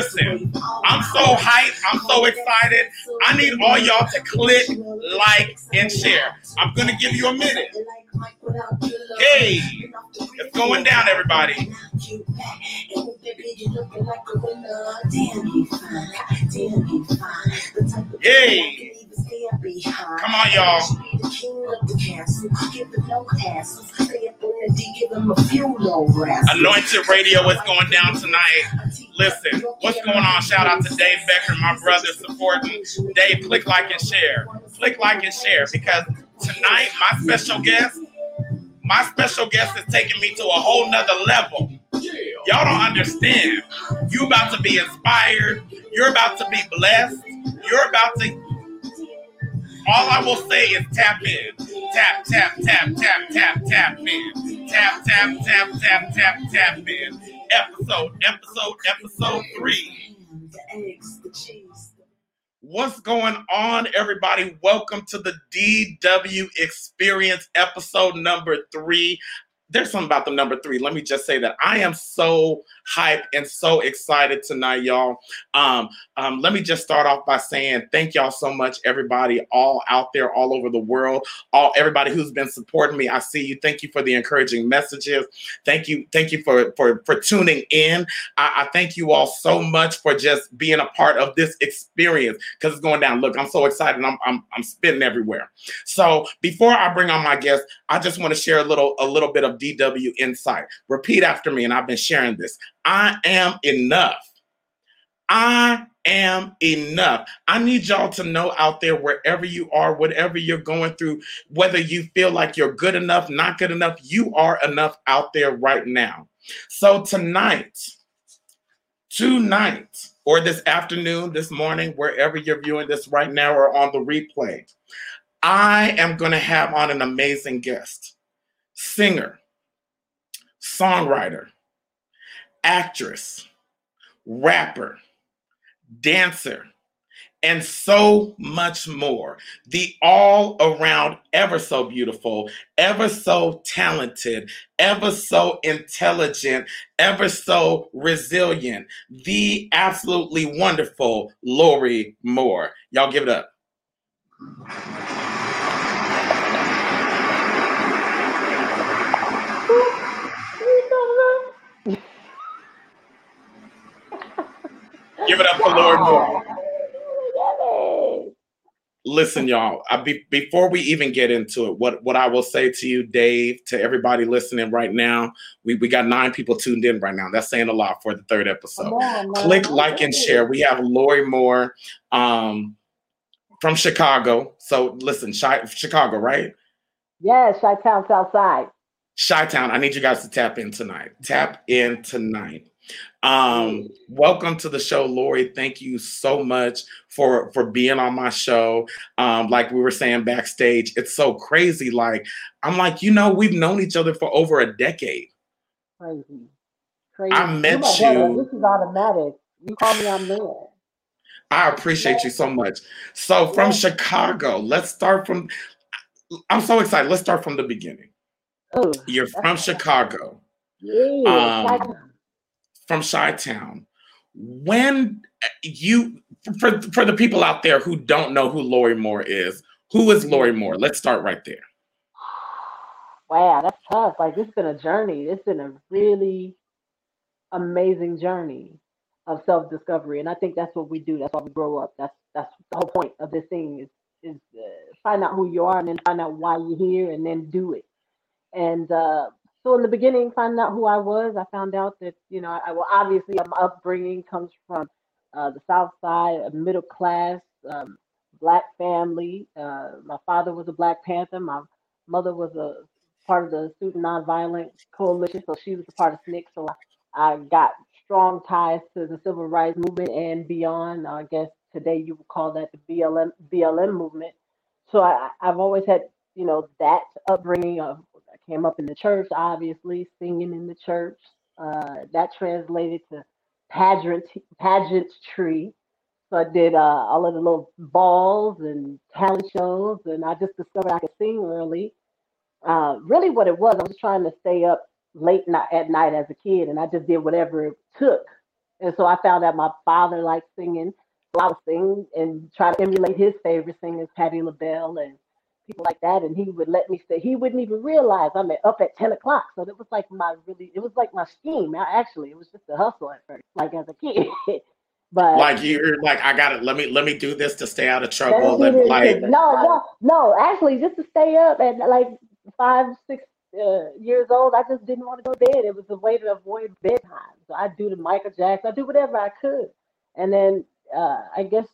Listen, I'm so hyped. I'm so excited. I need all y'all to click, like, and share. I'm going to give you a minute. Hey, it's going down, everybody. Hey. Come on, y'all. Anointed Radio is going down tonight. Listen, what's going on? Shout out to Dave Becker, my brother, supporting. Dave, click like and share. Click like and share because tonight, my special guest, my special guest is taking me to a whole nother level. Y'all don't understand. You about to be inspired. You're about to be blessed. You're about to all I will say is tap in. Tap, tap, tap, tap, tap, tap in. Tap, tap, tap, tap, tap, tap in. Episode, episode, episode three. The eggs, the cheese. What's going on, everybody? Welcome to the DW Experience, episode number three there's something about the number three. Let me just say that I am so hyped and so excited tonight, y'all. Um, um, let me just start off by saying thank y'all so much, everybody, all out there, all over the world, all everybody who's been supporting me. I see you. Thank you for the encouraging messages. Thank you, thank you for for for tuning in. I, I thank you all so much for just being a part of this experience because it's going down. Look, I'm so excited. I'm I'm I'm spitting everywhere. So before I bring on my guest, I just want to share a little a little bit of DW insight. Repeat after me, and I've been sharing this. I am enough. I am enough. I need y'all to know out there, wherever you are, whatever you're going through, whether you feel like you're good enough, not good enough, you are enough out there right now. So tonight, tonight, or this afternoon, this morning, wherever you're viewing this right now or on the replay, I am going to have on an amazing guest, singer, songwriter, actress, rapper, dancer, and so much more. The all around, ever so beautiful, ever so talented, ever so intelligent, ever so resilient, the absolutely wonderful Lori Moore. Y'all give it up. Give it up for Lori Moore. Listen, y'all. I be, before we even get into it, what what I will say to you, Dave, to everybody listening right now, we, we got nine people tuned in right now. That's saying a lot for the third episode. On, Click like and share. We have Lori Moore um, from Chicago. So listen, Chi- Chicago, right? Yes, Chi-Town Southside. Chi-Town, I need you guys to tap in tonight. Tap in tonight. Um, welcome to the show, Lori. Thank you so much for for being on my show. Um, like we were saying backstage, it's so crazy. Like I'm like, you know, we've known each other for over a decade. Crazy, crazy. I met you. This is automatic. You call me, I'm there. I appreciate you so much. So from yeah. Chicago, let's start from. I'm so excited. Let's start from the beginning. Oh, You're from Chicago. Yeah. Um, from Chi Town. When you for for the people out there who don't know who Lori Moore is, who is Lori Moore? Let's start right there. Wow, that's tough. Like it's been a journey. It's been a really amazing journey of self discovery, and I think that's what we do. That's why we grow up. That's that's the whole point of this thing is is uh, find out who you are and then find out why you're here and then do it. And uh, so in the beginning, finding out who I was, I found out that you know, I well obviously my upbringing comes from uh, the South Side, a middle class um, black family. Uh, my father was a Black Panther. My mother was a part of the Student Nonviolent Coalition, so she was a part of SNCC. So I, I got strong ties to the civil rights movement and beyond. I guess today you would call that the BLM BLM movement. So I, I've always had you know that upbringing of came up in the church, obviously, singing in the church. Uh, that translated to pageant pageantry. So I did uh, all of the little balls and talent shows, and I just discovered I could sing early. uh, really what it was, I was trying to stay up late at night as a kid, and I just did whatever it took. And so I found out my father liked singing, so I was singing and try to emulate his favorite singers, Patti LaBelle and people like that. And he would let me stay. He wouldn't even realize I'm up at ten o'clock. So it was like my really, it was like my scheme. Actually, it was just a hustle at first, like as a kid. But like you're like I got to let me let me do this to stay out of trouble. Let, like no, no, no. Actually, just to stay up at like five, six uh, years old, I just didn't want to go to bed. It was a way to avoid bedtime. So I do the Michael Jackson. I do whatever I could. And then uh, I guess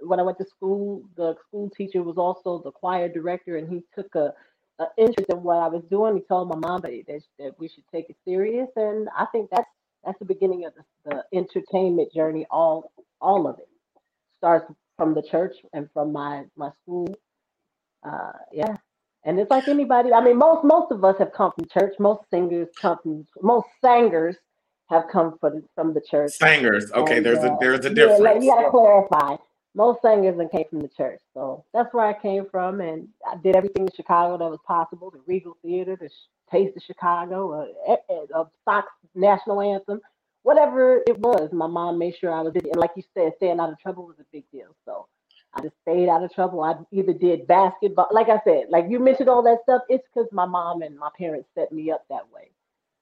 when I went to school, the school teacher was also the choir director, and he took a, a interest in what I was doing. He told my mom that, that we should take it serious, and I think that's that's the beginning of the, the entertainment journey. All all of it starts from the church and from my my school. Uh, yeah, and it's like anybody. I mean, most most of us have come from church. Most singers come from most singers have come from from the church. Singers, okay. And, there's uh, a there's a difference. Yeah, you got to clarify. Most singers and came from the church, so that's where I came from, and I did everything in Chicago that was possible. The Regal Theater, the Taste of Chicago, a, a, a Sox national anthem, whatever it was. My mom made sure I was, and like you said, staying out of trouble was a big deal. So I just stayed out of trouble. I either did basketball, like I said, like you mentioned all that stuff. It's because my mom and my parents set me up that way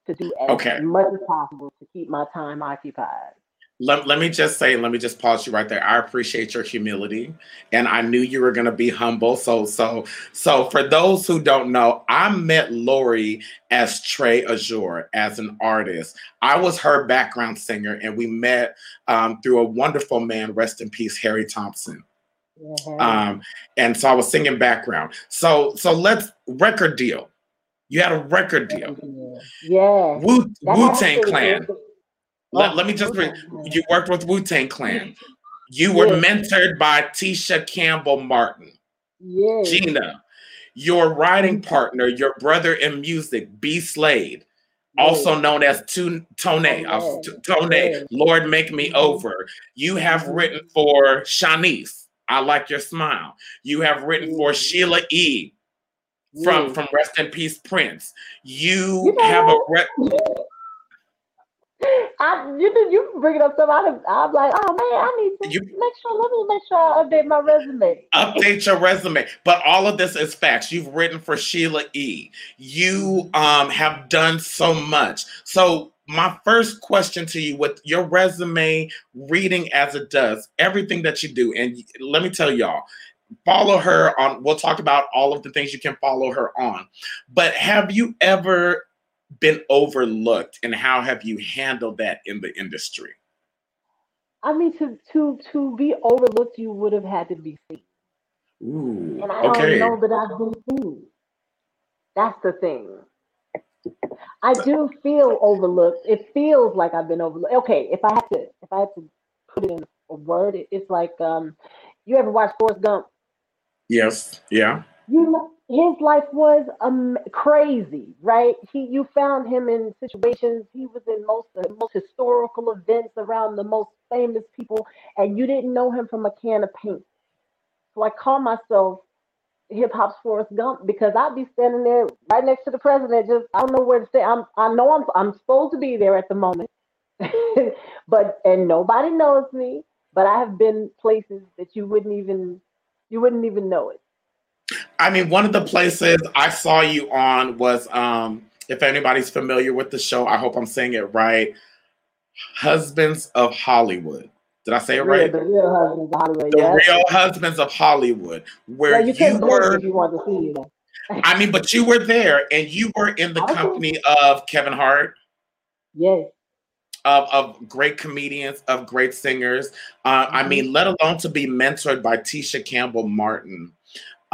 to do as okay. much as possible to keep my time occupied. Let, let me just say, let me just pause you right there. I appreciate your humility, and I knew you were going to be humble. So, so, so for those who don't know, I met Lori as Trey Azure as an artist. I was her background singer, and we met um, through a wonderful man, rest in peace, Harry Thompson. Mm-hmm. Um, and so I was singing background. So, so let's record deal. You had a record deal. Yeah. Wu Wu Tang Clan. Let, let me just read. You worked with Wu Tang Clan. You were yeah. mentored by Tisha Campbell Martin. Yeah. Gina, your writing partner, your brother in music, B Slade, yeah. also known as Tone, Tone, uh, Tone, yeah. Lord Make Me mm-hmm. Over. You have mm-hmm. written for Shanice. I like your smile. You have written for mm-hmm. Sheila E. From from Rest in Peace Prince. You, you know have a re- I you did you bring it up so I I'm like, oh man, I need to you, make sure let me make sure I update my resume. Update your resume. But all of this is facts. You've written for Sheila E. You um have done so much. So my first question to you with your resume reading as it does, everything that you do, and let me tell y'all, follow her on we'll talk about all of the things you can follow her on but have you ever been overlooked and how have you handled that in the industry? I mean, to to to be overlooked, you would have had to be seen. Ooh, and I okay. don't know that I've been seen. That's the thing. I do feel overlooked. It feels like I've been overlooked. Okay, if I had to, if I had to put it in a word, it's like um, you ever watch Forrest Gump? Yes. Yeah. You his life was um, crazy, right? He, you found him in situations. He was in most most historical events around the most famous people, and you didn't know him from a can of paint. So I call myself hip hop's Forrest Gump because I'd be standing there right next to the president. Just I don't know where to stay. I'm I know I'm I'm supposed to be there at the moment, but and nobody knows me. But I have been places that you wouldn't even you wouldn't even know it. I mean, one of the places I saw you on was, um, if anybody's familiar with the show, I hope I'm saying it right. Husbands of Hollywood. Did I say it right? Yeah, the real husbands of Hollywood. The yes. real husbands of Hollywood, where you, you were. If you want to see it. I mean, but you were there, and you were in the company of Kevin Hart. Yes. Of, of great comedians, of great singers. Uh, mm-hmm. I mean, let alone to be mentored by Tisha Campbell Martin.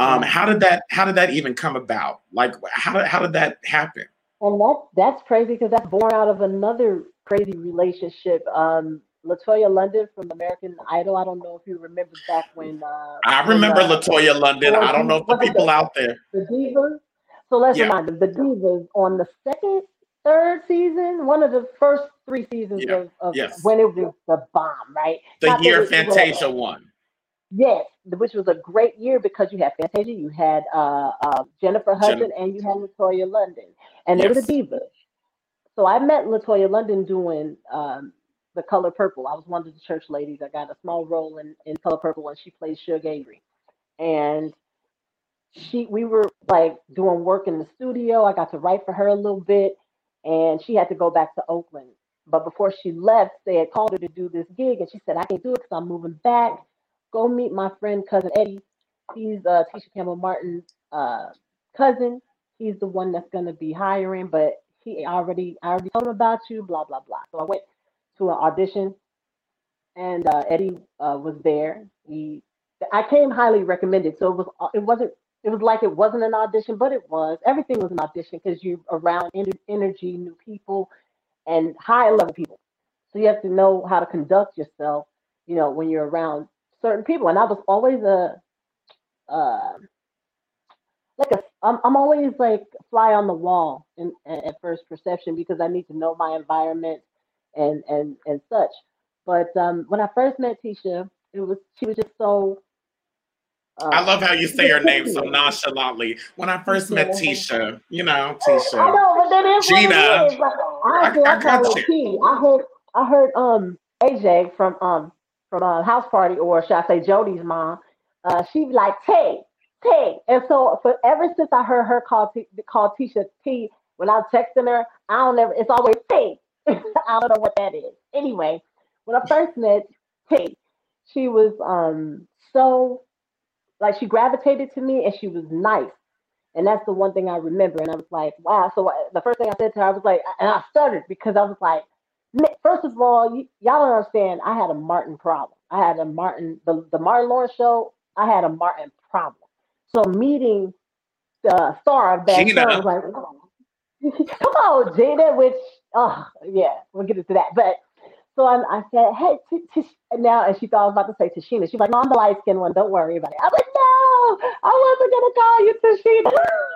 Um, how did that how did that even come about? Like how did how did that happen? And that's that's crazy because that's born out of another crazy relationship. Um, Latoya London from American Idol. I don't know if you remember back when. Uh, I remember when, uh, Latoya London. I don't know if the people the, out there. The Divas. So let's yeah. remind them the Divas on the second, third season, one of the first three seasons yeah. of, of yes. when it was the bomb, right? The Not year Fantasia won. Yes, which was a great year because you had Fantasia, you had uh, uh, Jennifer Hudson, and you had LaToya London, and yes. they were the divas. So I met LaToya London doing um, the Color Purple. I was one of the church ladies. I got a small role in, in Color Purple when she played Shug Avery, and she we were like doing work in the studio. I got to write for her a little bit, and she had to go back to Oakland. But before she left, they had called her to do this gig, and she said, "I can't do it because I'm moving back. Go meet my friend cousin Eddie. He's uh, Tisha Campbell Martin's uh, cousin. He's the one that's going to be hiring, but he already I already told him about you. Blah blah blah. So I went to an audition, and uh, Eddie uh, was there. He I came highly recommended, so it was it wasn't it was like it wasn't an audition, but it was. Everything was an audition because you're around energy, new people, and high level people. So you have to know how to conduct yourself, you know, when you're around certain people. And I was always a, uh, like a, I'm, I'm always like fly on the wall in, at first perception because I need to know my environment and and and such. But um, when I first met Tisha, it was she was just so uh, I love how you say her name so nonchalantly. When I first met Tisha, you know, Tisha. I know, but that is Gina. It is. Like, I, I, I got you. I heard, I heard um AJ from um from a house party, or should I say Jody's mom? Uh, she was like Tay, Tay, and so for ever since I heard her call T, call Tisha T when I'm texting her, I don't ever. It's always Tay. I don't know what that is. Anyway, when I first met T, she was um so like she gravitated to me and she was nice. And that's the one thing I remember. And I was like, wow. So uh, the first thing I said to her, I was like, and I stuttered because I was like, first of all, y'all don't understand. I had a Martin problem. I had a Martin, the, the Martin Lawrence show, I had a Martin problem. So meeting the star of that Gina. show was like, oh. come on, Gina, which, oh, yeah, we'll get into that. But so I, I said, hey, t- t- now, and she thought I was about to say Tichina. She's like, no, I'm the light skinned one. Don't worry about it. I was like, no, I wasn't going to call you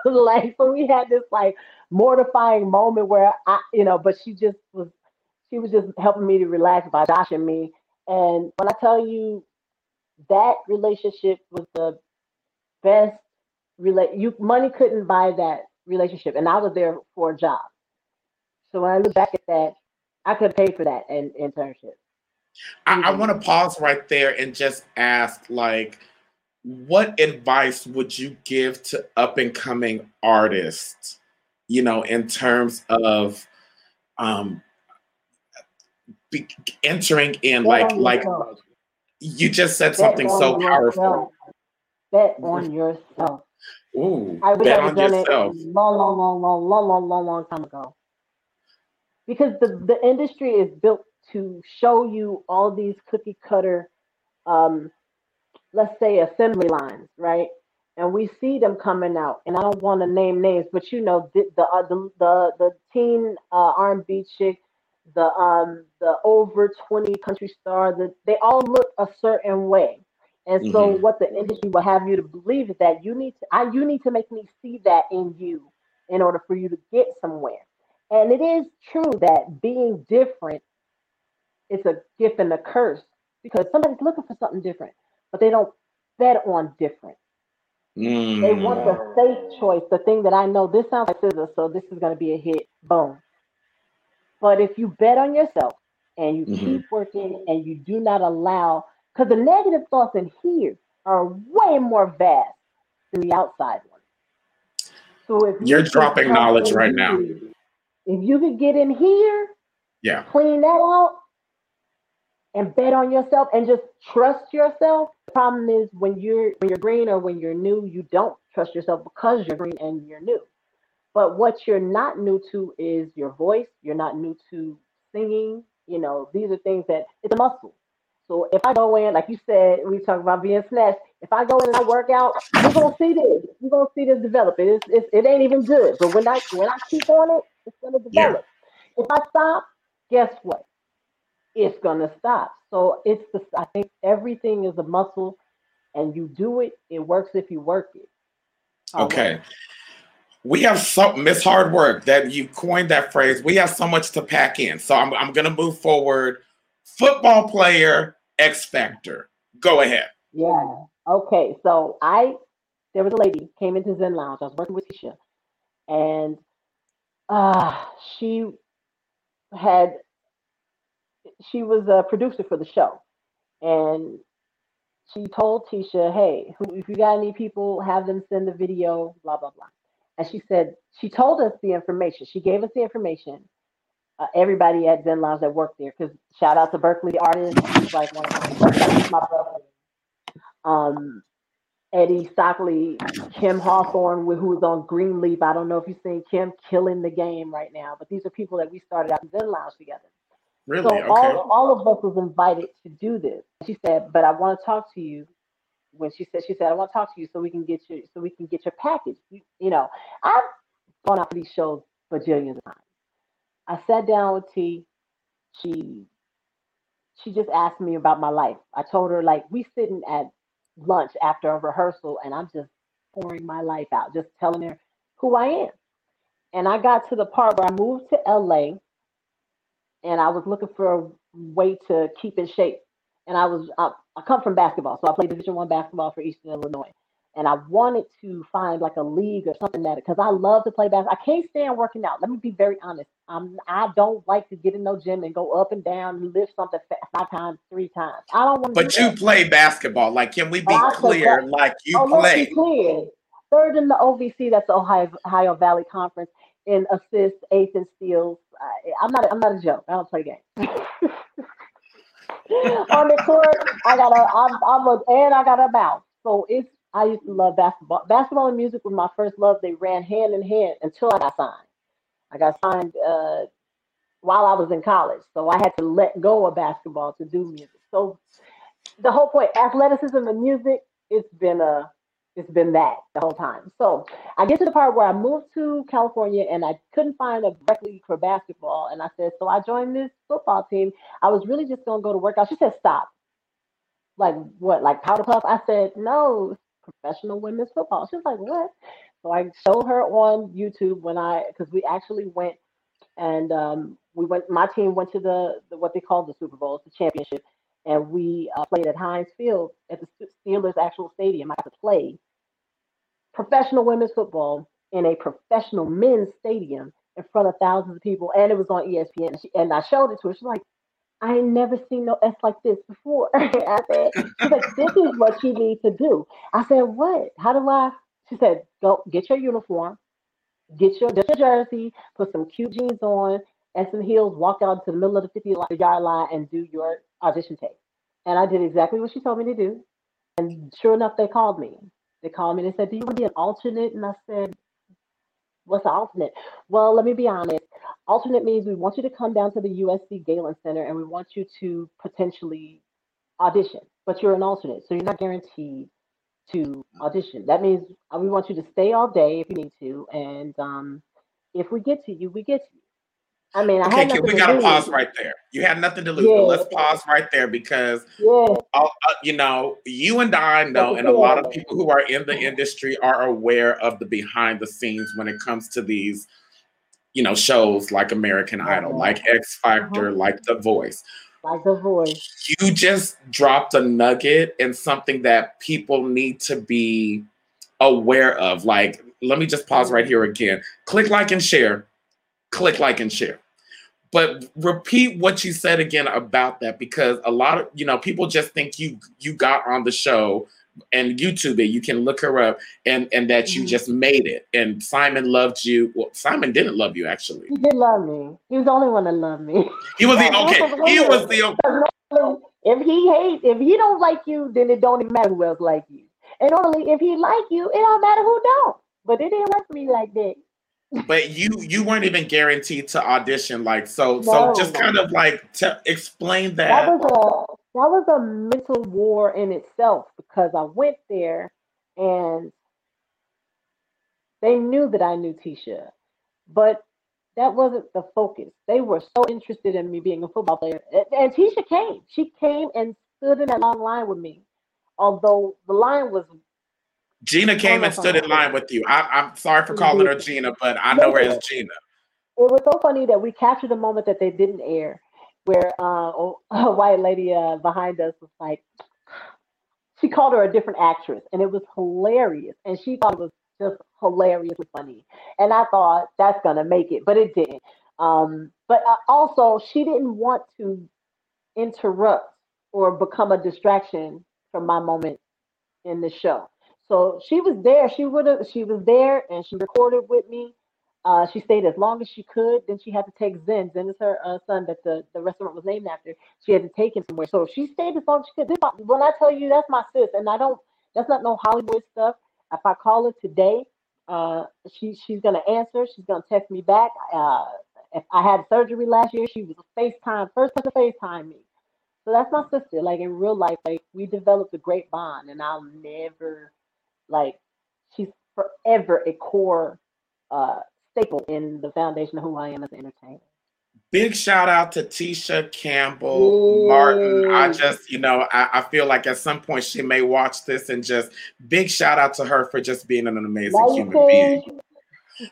Tichina. like, so we had this like mortifying moment where I, you know, but she just was, she was just helping me to relax by joshing me. And when I tell you that relationship was the best relate you money couldn't buy that relationship and I was there for a job. So when I look back at that, I could pay for that in internship. I, I want to pause right there and just ask, like, what advice would you give to up and coming artists? You know, in terms of um, be, entering in, bet like, like you just said something so powerful. Bet on yourself. Ooh, I bet on yourself. long, long, long, long, long, long, long, long time ago because the, the industry is built to show you all these cookie cutter um, let's say assembly lines right and we see them coming out and i don't want to name names but you know the the uh, the, the, the teen uh, r&b chick the um the over 20 country star that they all look a certain way and mm-hmm. so what the industry will have you to believe is that you need to I, you need to make me see that in you in order for you to get somewhere and it is true that being different is a gift and a curse because somebody's looking for something different, but they don't bet on different. Mm. They want the mm. safe choice, the thing that I know this sounds like scissors, so this is going to be a hit. Boom. But if you bet on yourself and you mm-hmm. keep working and you do not allow, because the negative thoughts in here are way more vast than the outside ones. So if you're dropping knowledge right now, if you could get in here, yeah, clean that out, and bet on yourself and just trust yourself. The problem is when you're when you're green or when you're new, you don't trust yourself because you're green and you're new. But what you're not new to is your voice. You're not new to singing. You know, these are things that it's a muscle. So if I go in, like you said, we talk about being snatched. If I go in and I work out, you're gonna see this. You're gonna see this develop. It is. It's, it ain't even good. But when I when I keep on it, it's going to develop. Yeah. If I stop, guess what? It's going to stop. So it's the, I think everything is a muscle and you do it, it works if you work it. okay. We have so Miss Hard Work that you coined that phrase. We have so much to pack in. So I'm, I'm to move forward. Football player, X Factor. Go ahead. Yeah. Okay. So I, there was a lady came into Zen Lounge. I was working with Tisha, and uh, she had, she was a producer for the show, and she told Tisha, "Hey, if you got any people, have them send the video, blah blah blah." And she said she told us the information. She gave us the information. Uh, everybody at Zen Lounge that worked there, because shout out to Berkeley artists like one of my, brother. Um, Eddie Stockley, Kim Hawthorne, who was on Greenleaf. I don't know if you've seen Kim killing the game right now, but these are people that we started out in Zen Lounge together. Really? So okay. all, all of us was invited to do this. She said, but I want to talk to you. When she said, she said, I want to talk to you so we can get you, so we can get your package. You, you know, I've gone out to these shows bajillions of times. I sat down with T. She, she just asked me about my life. I told her like we sitting at lunch after a rehearsal, and I'm just pouring my life out, just telling her who I am. And I got to the part where I moved to LA and I was looking for a way to keep in shape. And I was I, I come from basketball, so I played Division One basketball for Eastern Illinois, and I wanted to find like a league or something that because I love to play basketball. I can't stand working out. Let me be very honest. I'm I don't like to get in no gym and go up and down and lift something five times, three times. I don't want. To But you that. play basketball. Like, can we be oh, clear? Like you oh, play. clear. Third in the OVC, that's the Ohio, Ohio Valley Conference in assists, eighth in steals. I, am not. I'm not a joke. I don't play games. On the court, I got a. I'm, I'm a, and I got a bounce. So it's. I used to love basketball. Basketball and music were my first love. They ran hand in hand until I got signed. I got signed uh, while I was in college, so I had to let go of basketball to do music. So the whole point, athleticism and music, it's been a it's been that the whole time. So I get to the part where I moved to California and I couldn't find a rec league for basketball. And I said, so I joined this football team. I was really just gonna go to work out. She said, stop. Like what? Like powder puff? I said, no, professional women's football. She was like, what? So I showed her on YouTube when I because we actually went and um, we went. My team went to the, the what they call the Super Bowl, the championship, and we uh, played at Heinz Field at the Steelers' actual stadium. I got to play professional women's football in a professional men's stadium in front of thousands of people, and it was on ESPN. And, she, and I showed it to her. She's like, I ain't never seen no S like this before. I said, she's like, this is what you need to do. I said, what? How do I? She said, go get your uniform, get your, get your jersey, put some cute jeans on and some heels, walk out to the middle of the 50 yard line and do your audition tape. And I did exactly what she told me to do. And sure enough, they called me. They called me and they said, Do you want to be an alternate? And I said, What's an alternate? Well, let me be honest. Alternate means we want you to come down to the USC Galen Center and we want you to potentially audition, but you're an alternate. So you're not guaranteed to audition. That means uh, we want you to stay all day if you need to. And um, if we get to you, we get to you. I mean, I okay, we got to pause right there. You had nothing to lose, yeah. but let's pause right there because, yeah. uh, you know, you and I know, and a lot of people who are in the industry are aware of the behind the scenes when it comes to these, you know, shows like American Idol, like X Factor, uh-huh. like The Voice. Like The Voice. You just dropped a nugget and something that people need to be aware of. Like, let me just pause right here again. Click like and share click like and share. But repeat what you said again about that because a lot of you know people just think you you got on the show and youtube it. You can look her up and and that you mm-hmm. just made it. And simon loved you. Well simon didn't love you actually. He did love me. He was the only one that loved me. He was the okay. He was the okay. if he hates if he don't like you then it don't even matter who else like you. And only if he like you it don't matter who don't. But it didn't work for me like that but you you weren't even guaranteed to audition like so no. so just kind of like to explain that that. was a that was a mental war in itself because i went there and they knew that i knew tisha but that wasn't the focus. They were so interested in me being a football player. And, and tisha came. She came and stood in that long line with me although the line was Gina came and stood in line with you. I, am sorry for calling her Gina, but I know her as Gina. It was so funny that we captured a moment that they didn't air, where uh, a white lady uh, behind us was like, she called her a different actress, and it was hilarious. And she thought it was just hilariously funny. And I thought that's gonna make it, but it didn't. Um, but uh, also, she didn't want to interrupt or become a distraction from my moment in the show. So she was there. She would have. She was there, and she recorded with me. Uh, she stayed as long as she could. Then she had to take Zen. Zen is her uh, son that the, the restaurant was named after. She had to take him somewhere. So she stayed as long as she could. This, when I tell you that's my sis, and I don't. That's not no Hollywood stuff. If I call her today, uh, she she's gonna answer. She's gonna text me back. Uh, if I had surgery last year, she was a FaceTime first person to FaceTime me. So that's my sister. Like in real life, like we developed a great bond, and I'll never like she's forever a core uh, staple in the foundation of who I am as an entertainer. Big shout out to Tisha Campbell Yay. Martin. I just, you know, I, I, feel like at some point she may watch this and just big shout out to her for just being an amazing human being.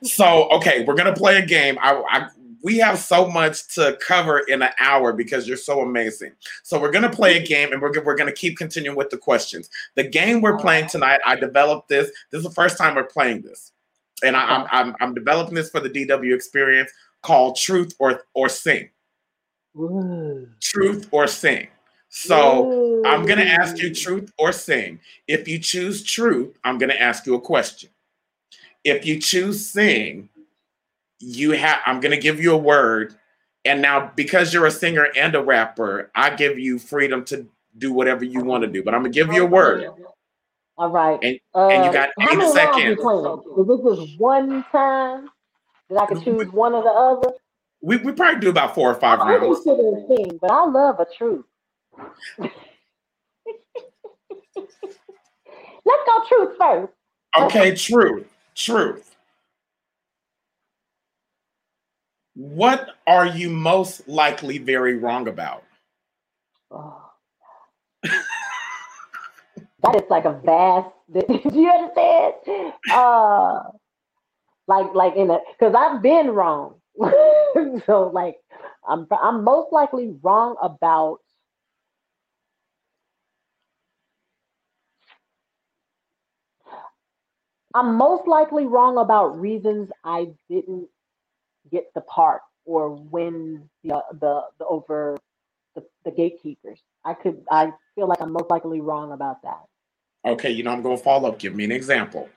So, okay, we're gonna play a game. I, I we have so much to cover in an hour because you're so amazing. So we're gonna play a game and we're, we're gonna keep continuing with the questions. The game we're playing tonight, I developed this. This is the first time we're playing this, and I, am I'm, I'm developing this for the DW experience called Truth or or Sing. Ooh. Truth or Sing. So Ooh. I'm gonna ask you truth or sing. If you choose truth, I'm gonna ask you a question. If you choose sing, you have i'm going to give you a word. And now because you're a singer and a rapper i give you freedom to do whatever you want to do but i'm going to give you a word. All right. And, uh, and you got eight seconds. is this just one time that i can choose one or the other? We, we probably do about four or five I rounds. thing, but i love a truth. Let's go truth first. Okay truth truth What are you most likely very wrong about? Oh. that is like a vast. Do you understand? Uh, like like in a because I've been wrong. so like I'm I'm most likely wrong about I'm most likely wrong about reasons I didn't get the part or win the uh, the, the over the, the gatekeepers. I could I feel like I'm most likely wrong about that. Okay, you know I'm going to follow up. Give me an example.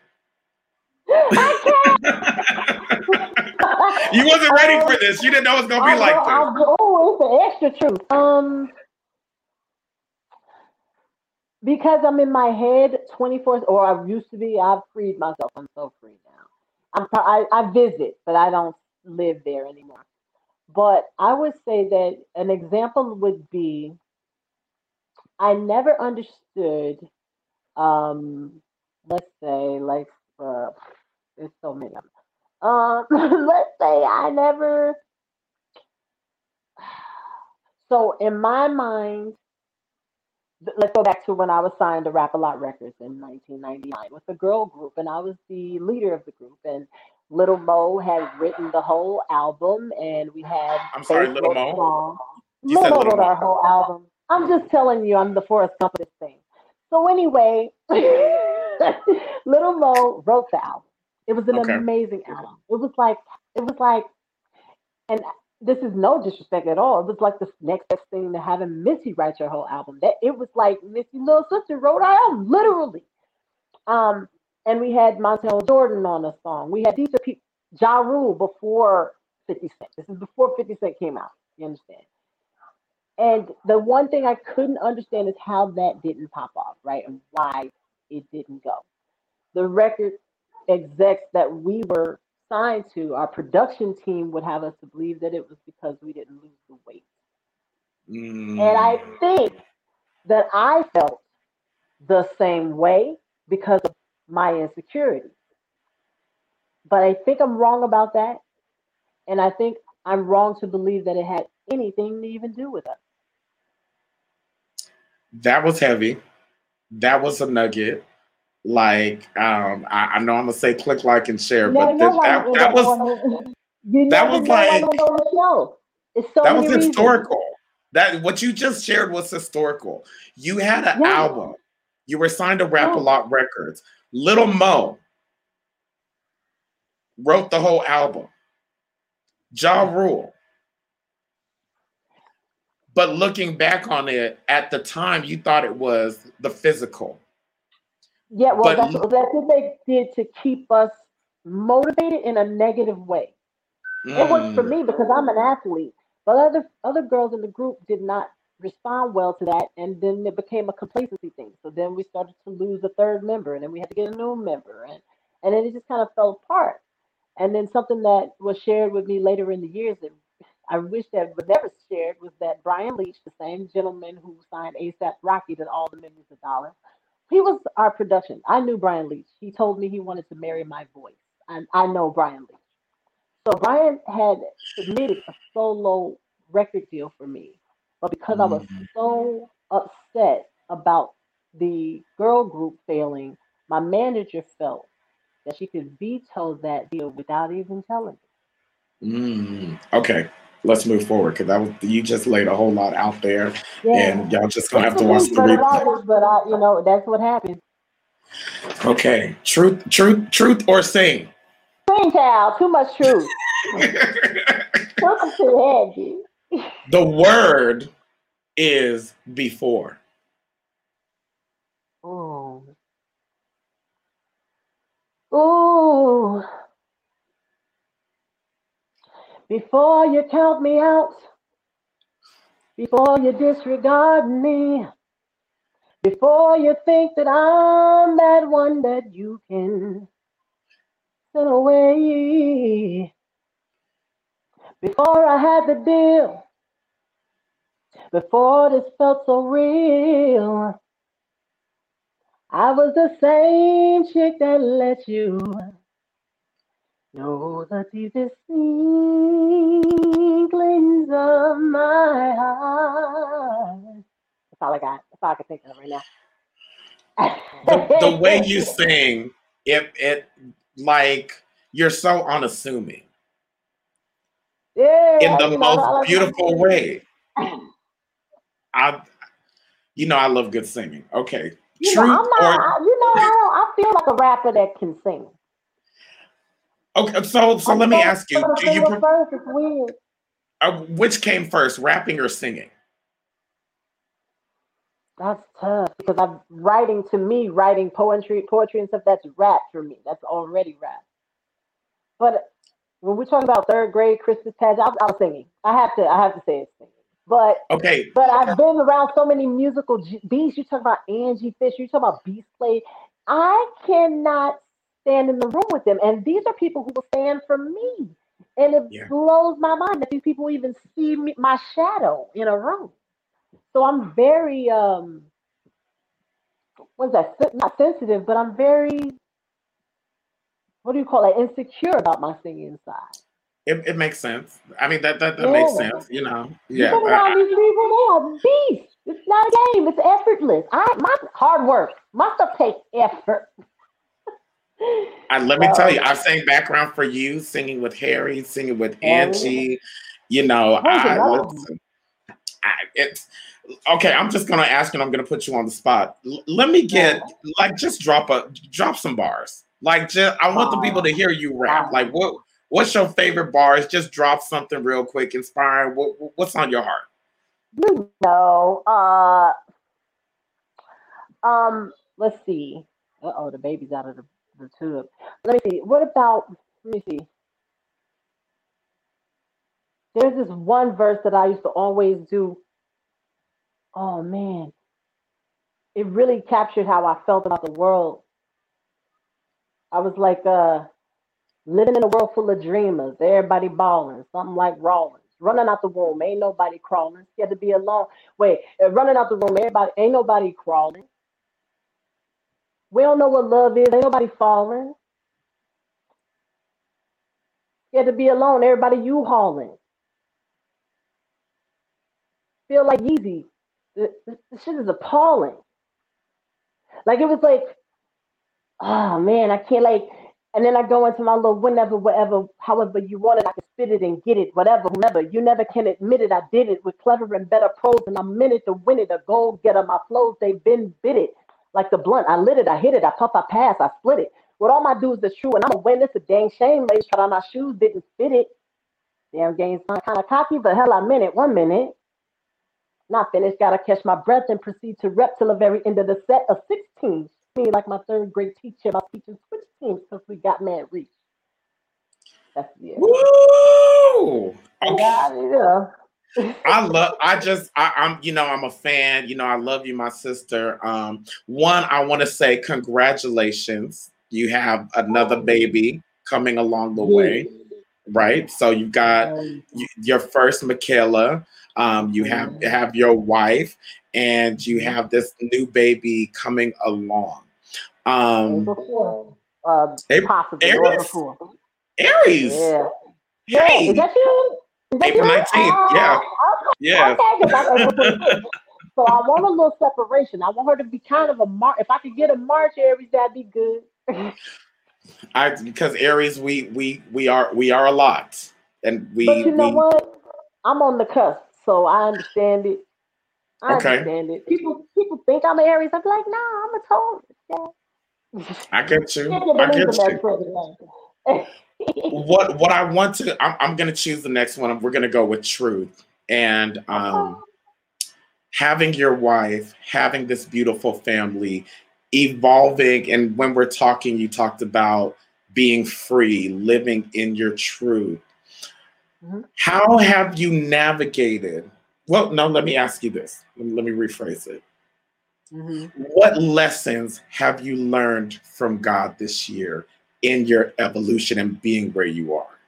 you wasn't ready um, for this. You didn't know it was gonna be I'll like go, this. oh, it's the extra truth. Um, because I'm in my head 24, or I used to be. I've freed myself. I'm so free now. I'm. I, I visit, but I don't live there anymore. But I would say that an example would be I never understood, um, let's say, like, uh, there's so many of them. Um, let's say I never. So in my mind, let's go back to when I was signed to Rap a Lot Records in 1999 with a girl group, and I was the leader of the group. And Little Mo had written the whole album, and we had. I'm sorry, Little Mo. Song. You Little Mo wrote our whole album. I'm just telling you, I'm the Forrest Gump of this thing. So anyway, Little Mo wrote the album. It was an okay. amazing album. It was like it was like, and this is no disrespect at all. It was like the next best thing to having Missy write your whole album. That it was like Missy little sister wrote our album, literally. Um, and we had Montell Jordan on a song. We had these are people, Ja Rule before 50 Cent. This is before 50 Cent came out. You understand? And the one thing I couldn't understand is how that didn't pop off, right? And why it didn't go. The record execs that we were signed to, our production team would have us to believe that it was because we didn't lose the weight. Mm. And I mm. think that I felt the same way because of my insecurities. But I think I'm wrong about that. And I think I'm wrong to believe that it had anything to even do with us. That was heavy. That was a nugget. Like, um, I, I know I'm gonna say click, like, and share, but this, that, that was that was like so that was historical. That what you just shared was historical. You had an yeah. album You were signed to Rap a Lot Records. Little Mo wrote the whole album. Ja Rule. But looking back on it, at the time, you thought it was the physical. Yeah, well, that's, that's what they did to keep us motivated in a negative way. Mm. It worked for mm. me because I'm an athlete, but other other girls in the group did not respond well to that, and then it became a complacency thing. So then we started to lose a third member, and then we had to get a new member, and and then it just kind of fell apart. And then something that was shared with me later in the years that I wish that was never shared was that Bryan Leach, the same gentleman who signed ASAP Rocky to all the millions of dollars, he was our production. I knew Bryan Leach. He told me he wanted to marry my voice. I, I know Bryan Leach. So Bryan had submitted a solo record deal for me but because. I was mm-hmm. so upset about the girl group failing, my manager felt that she could veto that deal without even telling me. Mm, okay, let's move forward because that was you just laid a whole lot out there, yeah. and y'all just gonna have to watch the replay. But I, you know, that's what happened. Okay, truth, truth, truth, or sing. Sing, child. Too much truth. too heavy the word is before. Oh. Oh. Before you count me out, before you disregard me, before you think that I'm that one that you can send away, before I had the deal, before this felt so real, I was the same chick that let you know the deepest inklings of my heart. That's all I got. That's all I can think of right now. the, the way you sing, it it like you're so unassuming yeah, in the most beautiful way. I, you know, I love good singing. Okay, you Truth know, I'm not, or, you know, I, feel like a rapper that can sing. Okay, so so let me ask you: Do you first? It's weird. Uh, which came first, rapping or singing? That's tough because I'm writing to me, writing poetry, poetry and stuff. That's rap for me. That's already rap. But when we're talking about third grade Christmas pageant, I, I was singing. I have to, I have to say it's singing. But okay, but I've been around so many musical beats. You talk about Angie Fisher. You talk about B Slade. I cannot stand in the room with them, and these are people who will stand for me. And it yeah. blows my mind that these people even see me, my shadow in a room. So I'm very um, what's that? Not sensitive, but I'm very what do you call it? Insecure about my singing side. It, it makes sense. I mean that that, that yeah. makes sense. You know, yeah. You these people, they are beasts. It's not a game. It's effortless. I my hard work. My stuff takes effort. And let me tell you, I sang background for you, singing with Harry, singing with Angie. You know, I, I it's okay. I'm just gonna ask and I'm gonna put you on the spot. L- let me get like just drop a drop some bars. Like, just I want the people to hear you rap. Like, what What's your favorite bars? Just drop something real quick, inspiring. What, what's on your heart? You know, uh, um, let's see. oh, the baby's out of the, the tube. Let me see. What about? Let me see. There's this one verse that I used to always do. Oh man, it really captured how I felt about the world. I was like, uh, living in a world full of dreamers, everybody balling, something like Rawlings, running out the room, ain't nobody crawling. Scared to be alone. Wait, uh, running out the room, everybody ain't nobody crawling. We don't know what love is, ain't nobody falling. Scared to be alone, everybody you hauling. Feel like easy. This, this shit is appalling. Like it was like, oh man, I can't like and then I go into my little whenever, whatever, however you want it, I can spit it and get it, whatever, whomever. You never can admit it. I did it with clever and better pros, and I'm in it to win it. A goal getter, my flows, they've been bit it. like the blunt. I lit it, I hit it, I puff, I pass, I split it. With all my dudes that's true, and I'm gonna win this a dang shame. Ladies tried on my shoes, didn't fit it. Damn game's kind of cocky, but hell, I meant it. One minute. Not finished, gotta catch my breath and proceed to rep till the very end of the set of 16. Me like my third grade teacher about teaching switch teams because we got mad reach. That's yeah. Woo! Okay. Yeah, yeah. I love. I just. I, am You know. I'm a fan. You know. I love you, my sister. Um. One. I want to say congratulations. You have another baby coming along the way, right? So you got your first Michaela. Um. You have have your wife, and you have this new baby coming along. Um. Before, uh, possibly Aries. Aries. Yeah. Hey. Yeah, is that you? April 19th. Oh, yeah. Yeah. So I want a little separation. I want her to be kind of a March. If I could get a March Aries, that'd be good. I because Aries, we we we are we are a lot, and we. But you know we, what? I'm on the cusp, so I understand it. I okay. understand it. People people think I'm an Aries. I'm like, nah, I'm a Taurus. Yeah. I get you. I get you what what I want to I'm, I'm going to choose the next one. We're going to go with truth and um, having your wife, having this beautiful family, evolving. And when we're talking, you talked about being free, living in your truth. Mm-hmm. How have you navigated? Well, no, let me ask you this. Let me, rephrase it. Mm-hmm. What lessons have you learned from God this year in your evolution and being where you are?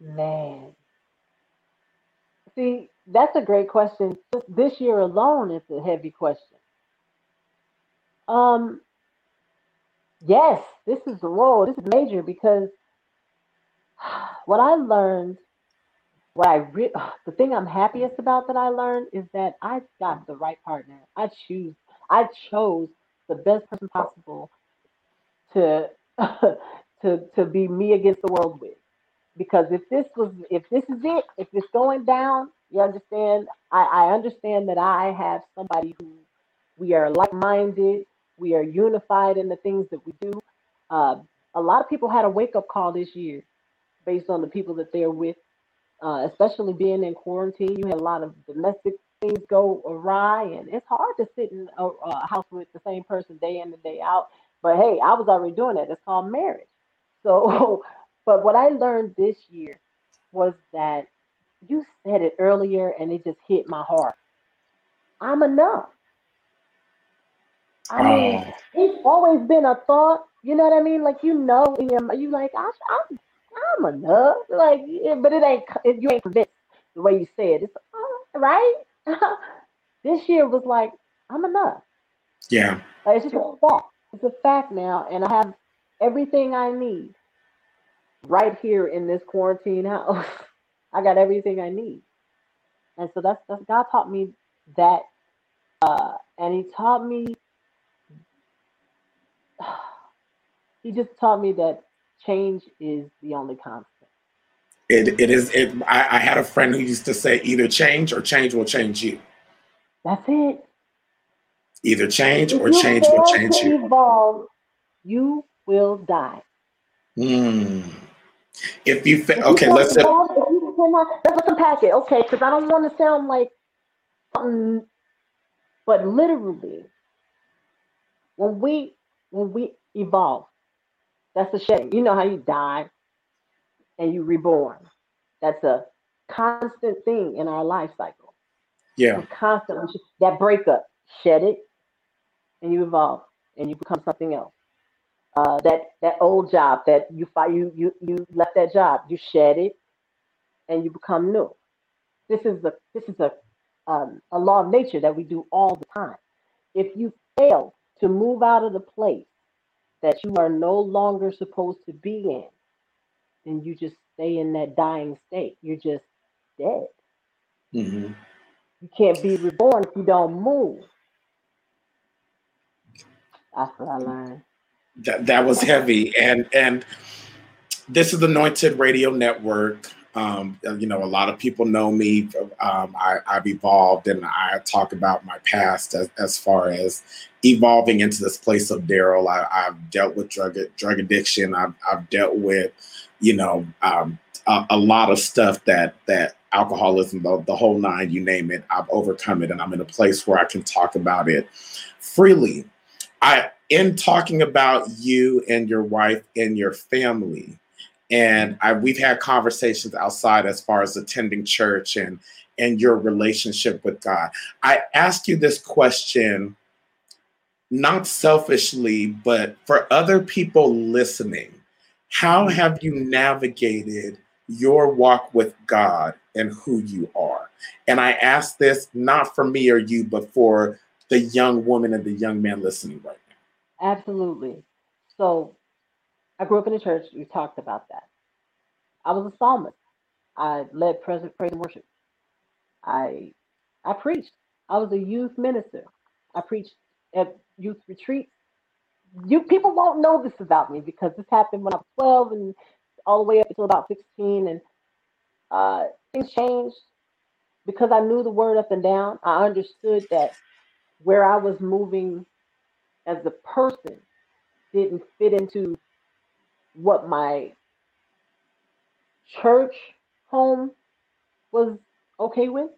Man. See, that's a great question. This year alone is a heavy question. Um, yes, this is whoa, this is major because what I learned, what I re- the thing I'm happiest about that I learned is that I got the right partner. I choose, I chose the best person possible to to to be me against the world with. Because if this was if this is it, if it's going down, you understand, I, I understand that I have somebody who we are like-minded, we are unified in the things that we do. Uh, a lot of people had a wake-up call this year based on the people that they're with, uh, especially being in quarantine. You had a lot of domestic things go awry, and it's hard to sit in a, a house with the same person day in and day out but hey, I was already doing that. It's called marriage. So, but what I learned this year was that you said it earlier and it just hit my heart. I'm enough. I mean, oh. it's always been a thought. You know what I mean? Like you know, you like I, am I'm enough. Like, but it ain't. It, you ain't convinced the way you said. It's uh, right. this year was like I'm enough. Yeah. Like, it's just a fact. It's a fact now, and I have everything I need right here in this quarantine house. I got everything I need, and so that's, that's God taught me that, uh, and He taught me. He just taught me that change is the only constant. It, it is. It. I, I had a friend who used to say, "Either change or change will change you." That's it. Either change if or change will change you. Evolve, you will die. Hmm. If you fa- if okay, you let's. Evolve, if you cannot, let's unpack it, okay? Because I don't want to sound like, um, but literally, when we when we evolve, that's a shame. You know how you die and you reborn. That's a constant thing in our life cycle. Yeah. Constantly that breakup, shed it, and you evolve and you become something else. Uh, that that old job that you fight, you you you left that job, you shed it, and you become new. This is the this is a um, a law of nature that we do all the time. If you fail to move out of the place that you are no longer supposed to be in, then you just stay in that dying state. You're just dead. Mm-hmm. You can't be reborn if you don't move. That's what I learned. That that was heavy, and and this is Anointed Radio Network. Um, you know, a lot of people know me. Um, I, have evolved, and I talk about my past as, as far as evolving into this place of Daryl. I've dealt with drug drug addiction. I've, I've dealt with, you know, um, a, a, lot of stuff that that alcoholism, the, the whole nine, you name it. I've overcome it, and I'm in a place where I can talk about it freely. I in talking about you and your wife and your family, and I, we've had conversations outside as far as attending church and and your relationship with God. I ask you this question not selfishly, but for other people listening. How mm-hmm. have you navigated your walk with God and who you are? And I ask this not for me or you, but for the young woman and the young man listening right now. Absolutely. So I grew up in the church. We talked about that. I was a psalmist. I led present praise and worship. I I preached. I was a youth minister. I preached at youth retreats. You people won't know this about me because this happened when I was 12 and all the way up until about 16, and uh, things changed because I knew the word up and down. I understood that where I was moving as a person didn't fit into what my church home was okay with.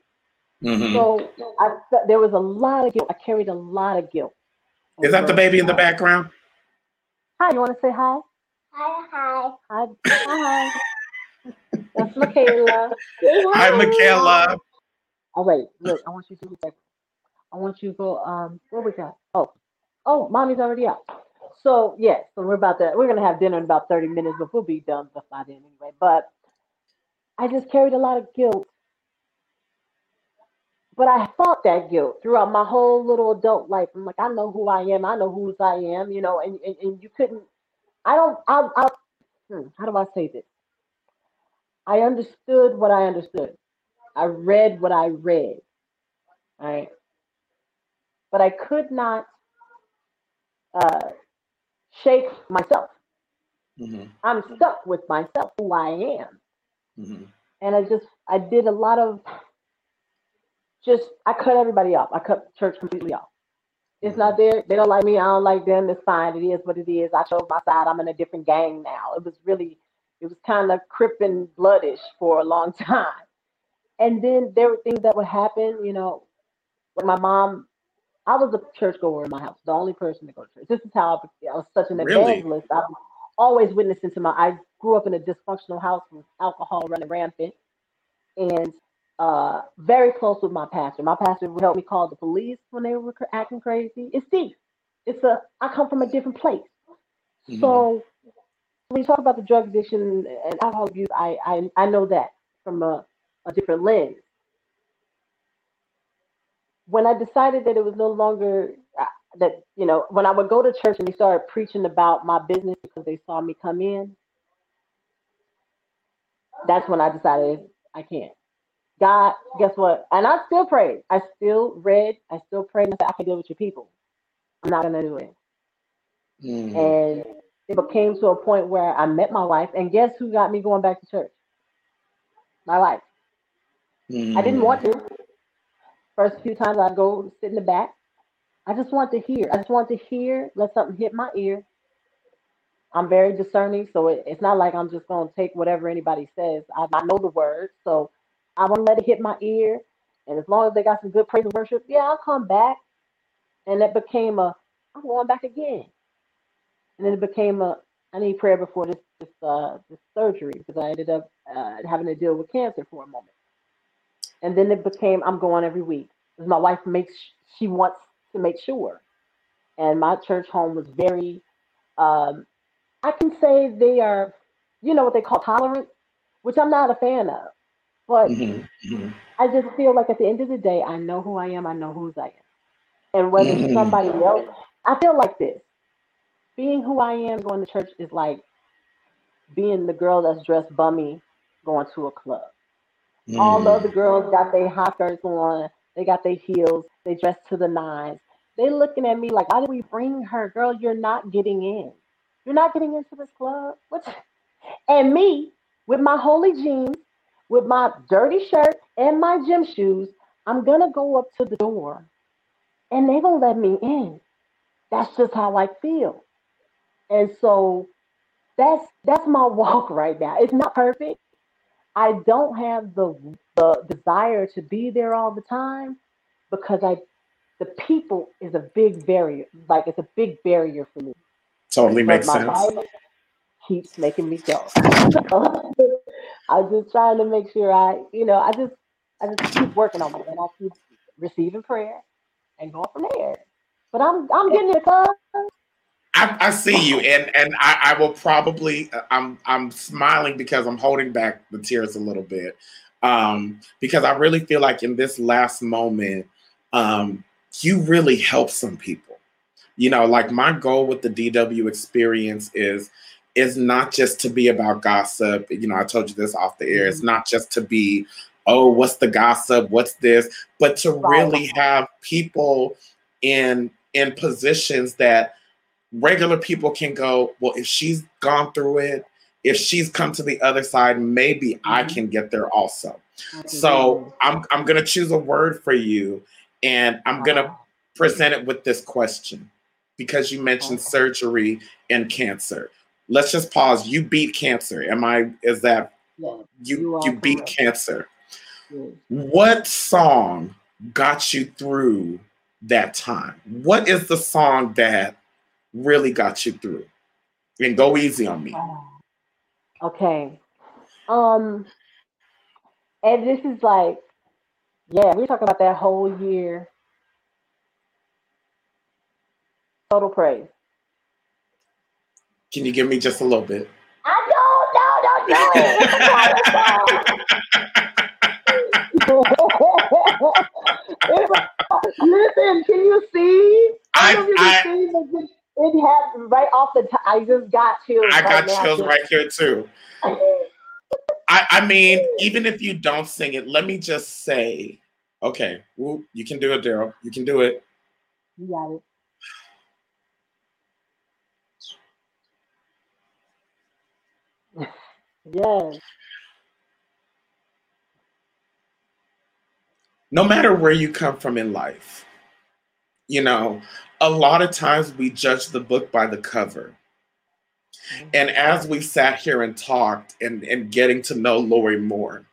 Mm-hmm. So I, there was a lot of guilt. I carried a lot of guilt. Is that the baby in the background? Hi, you want to say hi? Hi, hi. Hi, hi. That's Michaela. Hi, Michaela. Oh wait, look, I want you to do I want you to go. Um, what we got? Oh, oh, mommy's already out. So yes, so we're about to we're gonna have dinner in about thirty minutes, but we'll be done by then anyway. But I just carried a lot of guilt but I fought that guilt throughout my whole little adult life. I'm like, I know who I am. I know whose I am, you know, and, and, and you couldn't, I don't, I, I, hmm, how do I say this? I understood what I understood. I read what I read. Right. But I could not uh, shake myself. Mm-hmm. I'm stuck with myself, who I am. Mm-hmm. And I just, I did a lot of just I cut everybody off. I cut church completely off. It's not mm-hmm. there. They don't like me. I don't like them. It's fine. It is what it is. I chose my side. I'm in a different gang now. It was really, it was kind of crip and bloodish for a long time. And then there were things that would happen. You know, when my mom, I was a churchgoer in my house, the only person to go to church. This is how I, I was such an really? evangelist. I was always witnessing to my. I grew up in a dysfunctional house with alcohol running rampant, and uh, very close with my pastor. My pastor would help me call the police when they were acting crazy. It's deep. It's a. I come from a different place. Mm-hmm. So when you talk about the drug addiction and alcohol abuse, I I, I know that from a, a different lens. When I decided that it was no longer uh, that you know when I would go to church and they started preaching about my business because they saw me come in, that's when I decided I can't. God, guess what? And I still prayed. I still read. I still prayed and said, I can deal with your people. I'm not gonna do it. Mm. And it became to a point where I met my wife, and guess who got me going back to church? My wife. Mm. I didn't want to. First few times I'd go sit in the back. I just want to hear. I just want to hear, let something hit my ear. I'm very discerning, so it, it's not like I'm just going to take whatever anybody says. I, I know the word, so I want to let it hit my ear. And as long as they got some good praise and worship, yeah, I'll come back. And that became a, I'm going back again. And then it became a, I need prayer before this this uh this surgery because I ended up uh, having to deal with cancer for a moment. And then it became I'm going every week my wife makes she wants to make sure. And my church home was very, um, I can say they are, you know what they call tolerant, which I'm not a fan of. But mm-hmm. Mm-hmm. I just feel like at the end of the day, I know who I am. I know whose I am. And whether mm-hmm. somebody else, I feel like this. Being who I am going to church is like being the girl that's dressed bummy going to a club. Mm. All the other girls got their hot skirts on, they got their heels, they dress to the nines. They looking at me like, why did we bring her? Girl, you're not getting in. You're not getting into this club. What? And me with my holy jeans with my dirty shirt and my gym shoes, I'm gonna go up to the door and they gonna let me in. that's just how I feel. And so that's that's my walk right now. It's not perfect. I don't have the the desire to be there all the time because I the people is a big barrier. Like it's a big barrier for me. Totally makes sense. keeps making me go. I'm just trying to make sure I, you know, I just I just keep working on it and I keep receiving prayer and going from there. But I'm I'm getting it, cuz. I, I, see you, and and I, I, will probably I'm I'm smiling because I'm holding back the tears a little bit, um, because I really feel like in this last moment, um, you really help some people. You know, like my goal with the DW experience is is not just to be about gossip. You know, I told you this off the air. It's mm-hmm. not just to be, oh, what's the gossip? What's this? But to really have people in in positions that regular people can go, well, if she's gone through it, if she's come to the other side, maybe mm-hmm. I can get there also. So I'm I'm gonna choose a word for you, and I'm gonna present it with this question because you mentioned surgery and cancer. Let's just pause. You beat cancer. Am I? Is that? You, you beat cancer. What song got you through that time? What is the song that really got you through? And go easy on me. Okay. Um, and this is like, yeah, we're talking about that whole year. Total praise. Can you give me just a little bit? I don't, no, don't do it. Listen, can you see? I, I, I see it, has right off the top. I just got chills. I right got now. chills right here too. I, I mean, even if you don't sing it, let me just say, okay, whoop, you can do it, Daryl. You can do it. You got it. yes. no matter where you come from in life, you know, a lot of times we judge the book by the cover. Mm-hmm. And as we sat here and talked and, and getting to know Lori more,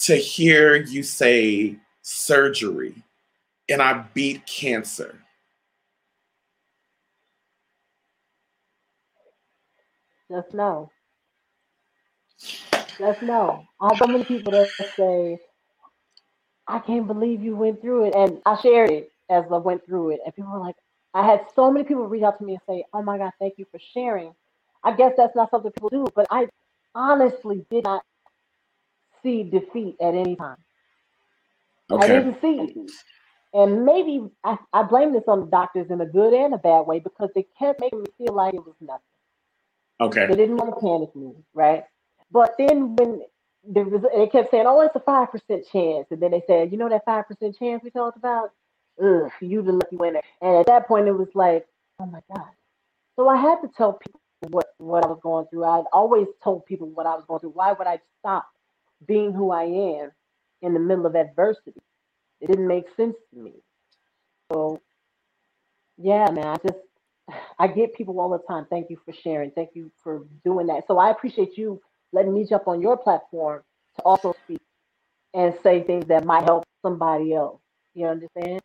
to hear you say surgery and I beat cancer. Just know. Just know. I have so many people that say, I can't believe you went through it. And I shared it as I went through it. And people were like, I had so many people reach out to me and say, Oh my God, thank you for sharing. I guess that's not something people do, but I honestly did not see defeat at any time. Okay. I didn't see it. And maybe I, I blame this on the doctors in a good and a bad way because they kept making me feel like it was nothing. Okay. They didn't want to panic me, right? But then when there was, they kept saying, "Oh, it's a five percent chance," and then they said, "You know that five percent chance we talked about? Ugh, you the lucky winner." And at that point, it was like, "Oh my god!" So I had to tell people what what I was going through. I'd always told people what I was going through. Why would I stop being who I am in the middle of adversity? It didn't make sense to me. So, yeah, man, I just I get people all the time. Thank you for sharing. Thank you for doing that. So I appreciate you letting me jump on your platform to also speak and say things that might help somebody else. You understand?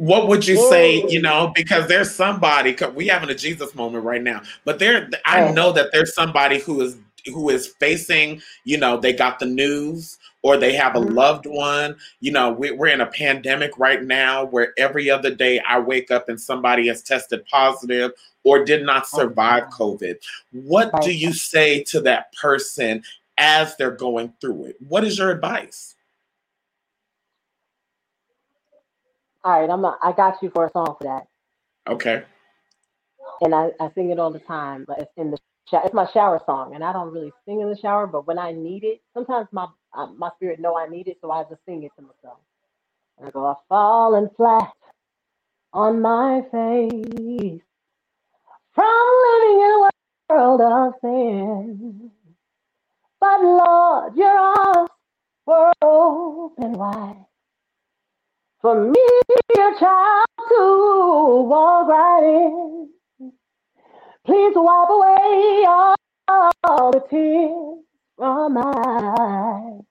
What would you say, you know, because there's somebody we having a Jesus moment right now, but there I know that there's somebody who is who is facing, you know, they got the news or they have a mm-hmm. loved one. You know, we, are in a pandemic right now where every other day I wake up and somebody has tested positive or did not oh, survive COVID. What do you say to that person as they're going through it? What is your advice? All right, I'm a, I got you for a song for that. Okay. And I, I sing it all the time, but it's in the shower. it's my shower song, and I don't really sing in the shower, but when I need it, sometimes my uh, my spirit know I need it, so I just sing it to myself. And I go, I've fallen flat on my face from living in a world of sin. But Lord, your arms were open wide for me, your child, to walk right in. Please wipe away all, the tears from my eyes.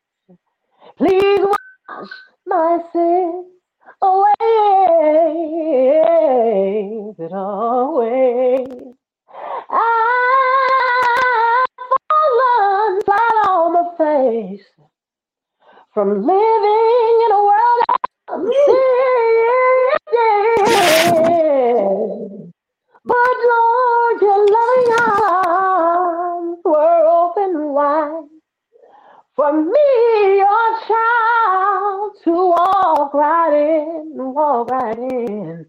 Please wash my sins away, it away. I've fallen flat on my face from living in a world. But Lord, your loving arms were open wide for me, your child, to walk right in, walk right in.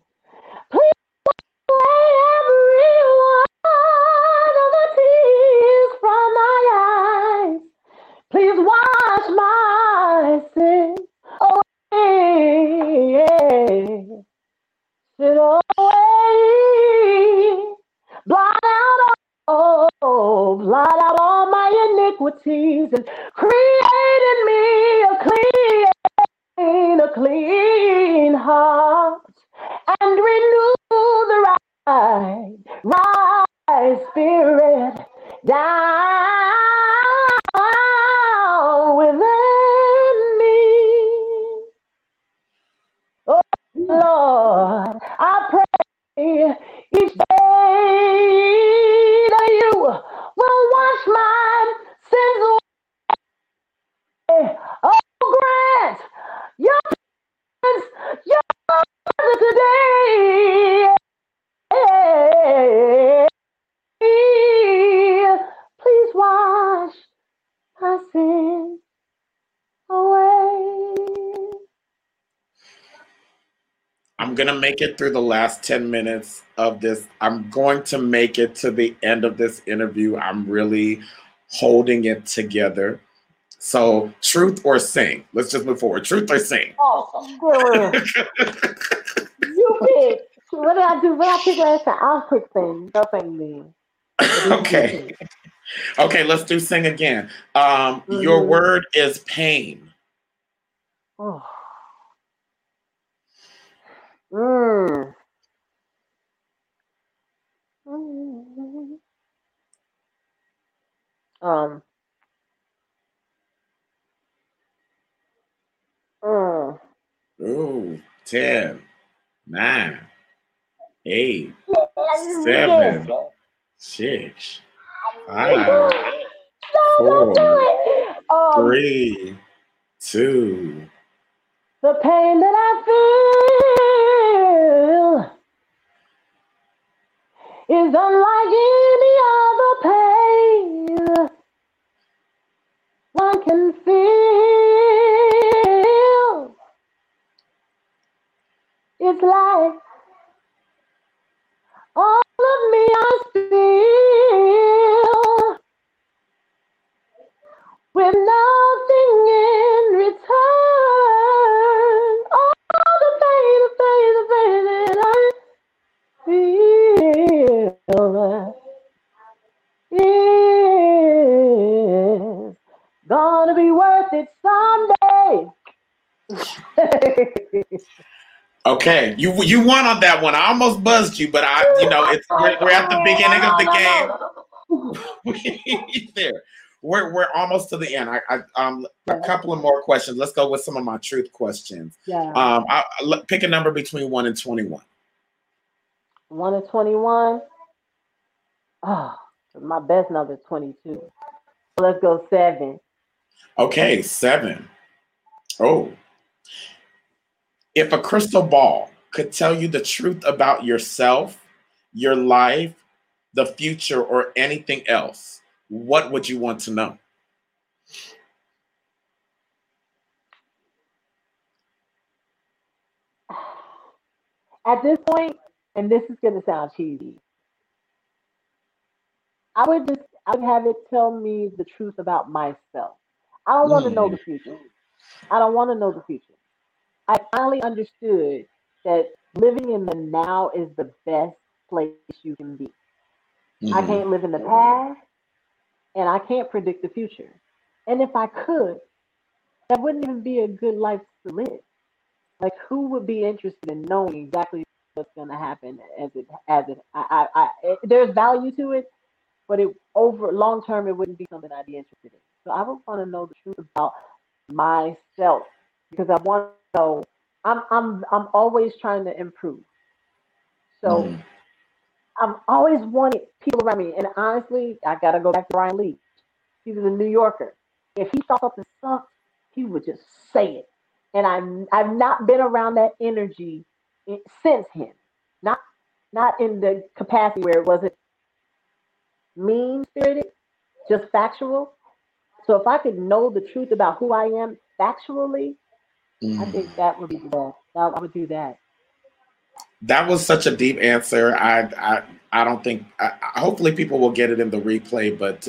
Make it through the last 10 minutes of this. I'm going to make it to the end of this interview. I'm really holding it together. So, truth or sing? Let's just move forward. Truth or sing? Good. you pick. What did I do? What did I pick last time? I'll pick sing. Go sing me. okay. Okay, let's do sing again. Um, Your Mhm. word is pain. Oh. Mm. Um. Mm. Ooh, 10, 9, 8, 7, 6, 5, No, don't do it. Um, 3, 2, the pain that I feel is unlike any other pain one can feel. It's like all of me I feel with nothing in Okay, you you won on that one. I almost buzzed you, but I, you know, it's we're, we're at the beginning of the game. there, we're we're almost to the end. I, I um a couple of more questions. Let's go with some of my truth questions. Yeah. Um, I, I pick a number between one and twenty-one. One and twenty-one. Oh, my best number is twenty-two. Let's go seven. Okay, seven. Oh, if a crystal ball could tell you the truth about yourself, your life, the future, or anything else, what would you want to know? At this point, and this is gonna sound cheesy, I would just I would have it tell me the truth about myself. I don't want to know Mm. the future. I don't want to know the future. I finally understood that living in the now is the best place you can be. I Mhm. can't live in the past and I can't predict the future. And if I could, that wouldn't even be a good life to live. Like, who would be interested in knowing exactly what's going to happen as it as it. I, I, I it, there's value to it, but it over long term it wouldn't be something I'd be interested in. So I would want to know the truth about myself because I want know. I'm I'm I'm always trying to improve. So mm. I've always wanted people around me, and honestly, I gotta go back to Bryan Leach. He was a New Yorker. If he thought something sucked, he would just say it. And I'm I've not been around that energy since him. Not not in the capacity where it wasn't mean spirited, just factual. So if I could know the truth about who I am factually, mm. I think mm. that would be the best. I would do that. That was such a deep answer. I I I don't think. I, hopefully, people will get it in the replay. But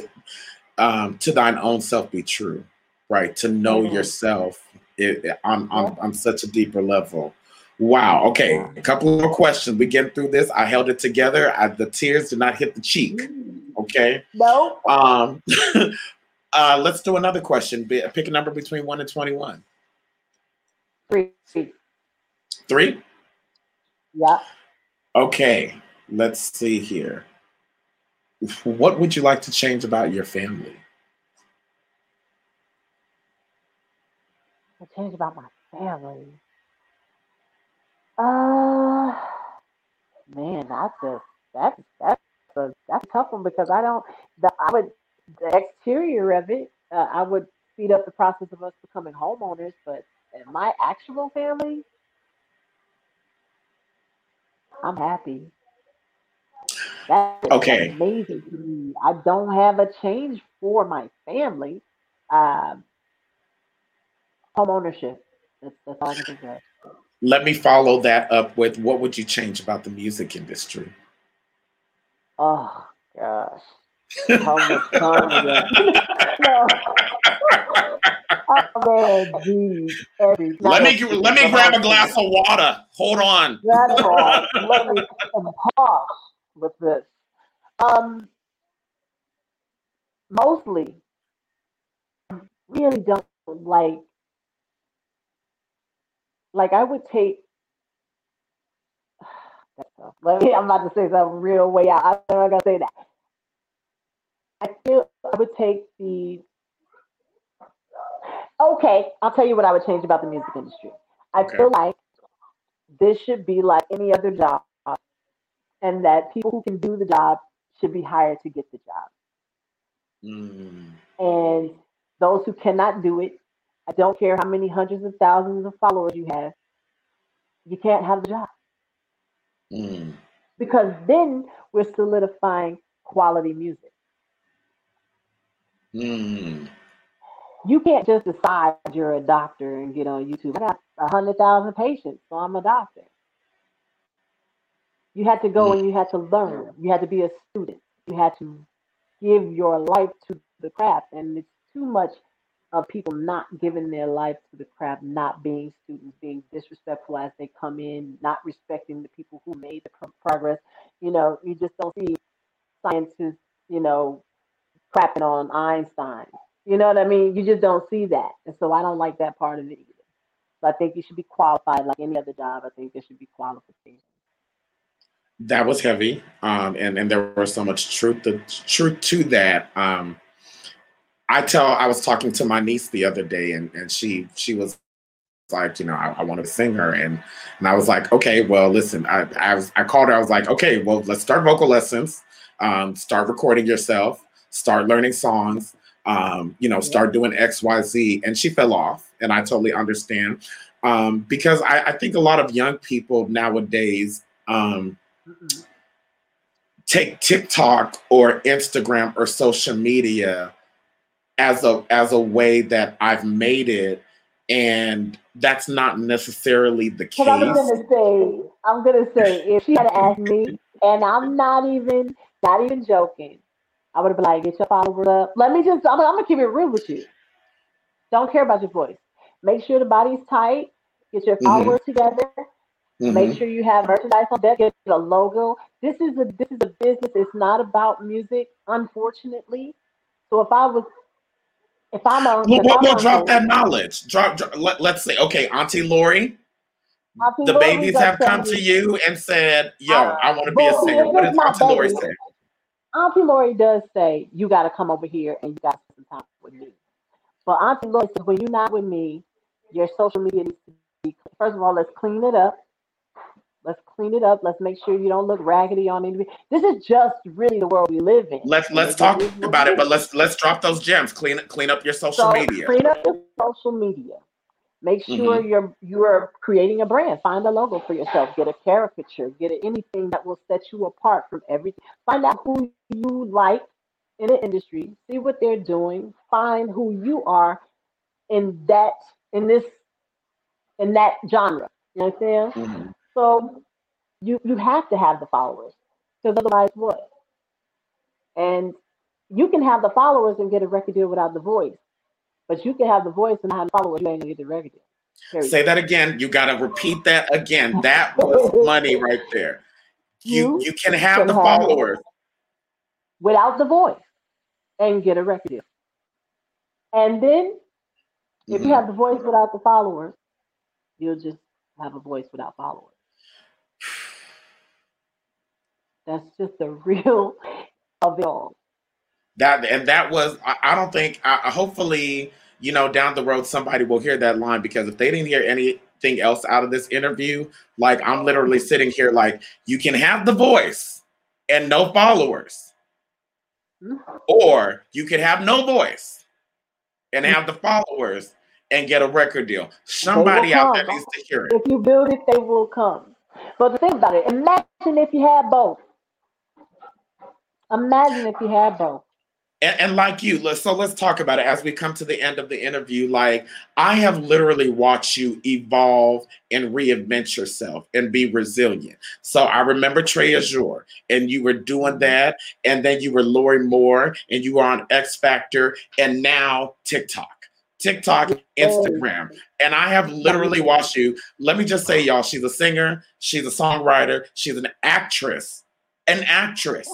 um, to thine own self be true, right? To know mm-hmm. yourself it, it, on, on on such a deeper level. Wow. Okay. A couple more questions. We get through this. I held it together. I, the tears did not hit the cheek. Okay. No. Um. uh, let's do another question. Pick a number between one and twenty-one. Three. Three. Yeah. Okay, let's see here. What would you like to change about your family? To change about my family. Uh, man, that's a that's that's a that's a tough one because I don't. The I would the exterior of it. Uh, I would speed up the process of us becoming homeowners, but my actual family, I'm happy. That's okay. amazing to me. I don't have a change for my family. Um, home ownership. That's, that's all I can think of. Let me follow that up with what would you change about the music industry? Oh gosh. Oh, no. Oh, geez, let me let me grab a glass of water. Hold on. let me pause with this. Um, mostly, really don't like. Like I would take. Let me. I'm about to say something real way out. I'm not gonna say that. I feel I would take the Okay, I'll tell you what I would change about the music industry. I okay. feel like this should be like any other job, and that people who can do the job should be hired to get the job. Mm. And those who cannot do it, I don't care how many hundreds of thousands of followers you have, you can't have the job. Mm. Because then we're solidifying quality music. Mm you can't just decide you're a doctor and get on YouTube. I got a hundred thousand patients, so I'm a doctor. You had to go and you had to learn. You had to be a student. You had to give your life to the craft. And it's too much of people not giving their life to the craft, not being students, being disrespectful as they come in, not respecting the people who made the progress. You know, you just don't see scientists, you know, crapping on Einstein you know what I mean? You just don't see that. And so I don't like that part of it either. So I think you should be qualified like any other job. I think there should be qualifications. That was heavy. Um, and, and there was so much truth to, truth to that. Um, I tell I was talking to my niece the other day and, and she she was like, you know, I, I wanted to sing her. And and I was like, okay, well, listen, I, I was I called her, I was like, okay, well, let's start vocal lessons, um, start recording yourself, start learning songs um, you know, start doing X, Y, Z. And she fell off. And I totally understand. Um, because I, I think a lot of young people nowadays um, take TikTok or Instagram or social media as a as a way that I've made it, and that's not necessarily the case. I'm gonna say, I'm gonna say, if she had asked me, and I'm not even not even joking, I would have been like, get your followers up. Let me just, I'm, I'm gonna keep it real with you. Don't care about your voice. Make sure the body's tight. Get your mm-hmm. followers mm-hmm. together. Mm-hmm. Make sure you have merchandise on deck. Get a logo. This is a this is a business. It's not about music, unfortunately. So if I was, if I'm on, well, we'll, we'll drop that knowledge. Drop, drop let, us say, okay, Auntie Lori, the babies have come to you and said, "Yo, uh, I want to be a singer." What did Auntie Lori say? Auntie Lori does say, "You got to come over here and you got to spend time with me." But Auntie Lori said, "When you're not with me, your social media needs to be first of all, let's clean it up. Let's clean it up. Let's make sure you don't look raggedy on anything. This is just really the world we live in. Let's let's talk about it, but let's let's drop those gems. Clean clean up your social so media. Clean up your social media. Make sure mm-hmm. you're you're creating a brand. Find a logo for yourself. Get a caricature. Get anything that will set you apart from everything. Find out who you like in the industry. See what they're doing. Find who you are in that in this in that genre. You understand? Mm-hmm. So you you have to have the followers because otherwise what? And you can have the followers and get a record deal without the voice, but you can have the voice and not have the followers. You ain't gonna get the record deal. Say that again. You got to repeat that again. That was money right there. You you, you can have can the have followers without the voice and get a record deal. And then if mm-hmm. you have the voice without the followers, you'll just have a voice without followers. That's just the real of it all. That and that was I, I don't think I, hopefully you know down the road somebody will hear that line because if they didn't hear anything else out of this interview, like I'm literally sitting here like you can have the voice and no followers, mm-hmm. or you can have no voice and have the followers and get a record deal. Somebody out there needs to hear it. If you build it, they will come. But the thing about it, imagine if you had both. Imagine if you had both. And, and, like you, so let's talk about it as we come to the end of the interview. Like, I have literally watched you evolve and reinvent yourself and be resilient. So I remember Trey Azure, and you were doing that, and then you were Lori Moore, and you were on X Factor, and now TikTok. TikTok, Instagram. And I have literally watched you. Let me just say, y'all, she's a singer, she's a songwriter, she's an actress, an actress,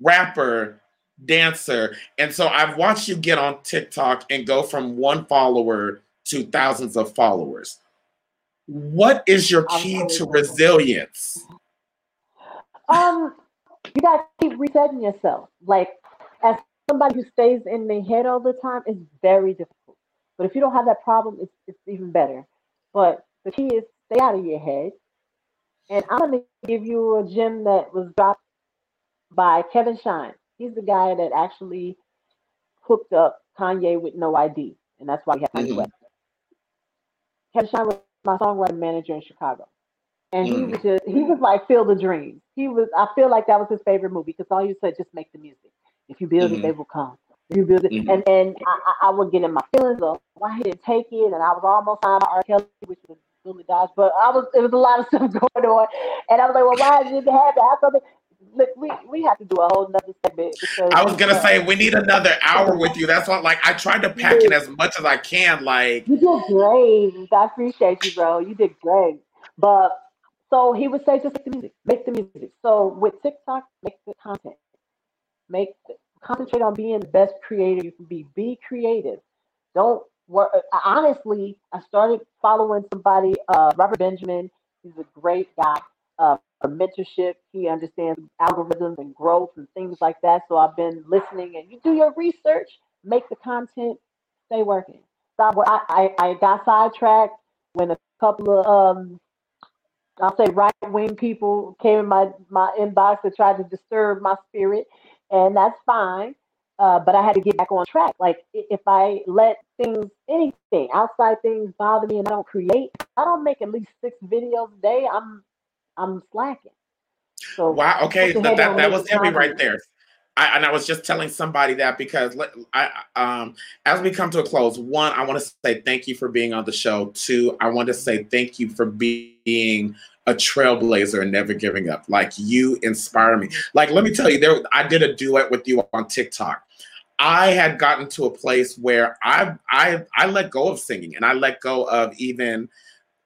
rapper, dancer. And so I've watched you get on TikTok and go from one follower to thousands of followers. What is your key to resilience? Um, you gotta keep resetting yourself. Like as somebody who stays in their head all the time it's very difficult. But if you don't have that problem, it's, it's even better. But the key is stay out of your head. And I'm going to give you a gem that was dropped by Kevin Shine. He's the guy that actually hooked up Kanye with no ID. And that's why he had Kanye mm-hmm. West. Kevin Shine was my songwriting manager in Chicago. And mm-hmm. he was just, he was like, feel the dream. He was, I feel like that was his favorite movie because all you said, just make the music. If you build mm-hmm. it, they will come. If you build it, mm-hmm. and then I, I, would get in my feelings of why he didn't take it, and I was almost signed by R. Kelly, which was really dodge, but I was it was a lot of stuff going on, and I was like, well, why did it happen? I thought. Look, we, we have to do a whole nother segment because I was gonna uh, say we need another hour with you. That's what like I tried to pack in as much as I can. Like you did great. I appreciate you, bro. You did great. But so he would say, just make the music, make the music. So with TikTok, make the content make concentrate on being the best creator you can be. Be creative. Don't work. Honestly, I started following somebody, uh, Robert Benjamin. He's a great guy uh, mentorship. He understands algorithms and growth and things like that. So I've been listening, and you do your research, make the content, stay working. So I, I, I got sidetracked when a couple of um, I'll say right wing people came in my my inbox and tried to disturb my spirit and that's fine. Uh, but I had to get back on track. Like if I let things, anything, outside things bother me, and I don't create, I don't make at least six videos a day. I'm, I'm slacking. So wow. Okay, that that, that was heavy right there. I, and I was just telling somebody that because I, um, as we come to a close, one, I want to say thank you for being on the show. Two, I want to say thank you for being a trailblazer and never giving up. Like you inspire me. Like let me tell you, there I did a duet with you on TikTok. I had gotten to a place where I I I let go of singing and I let go of even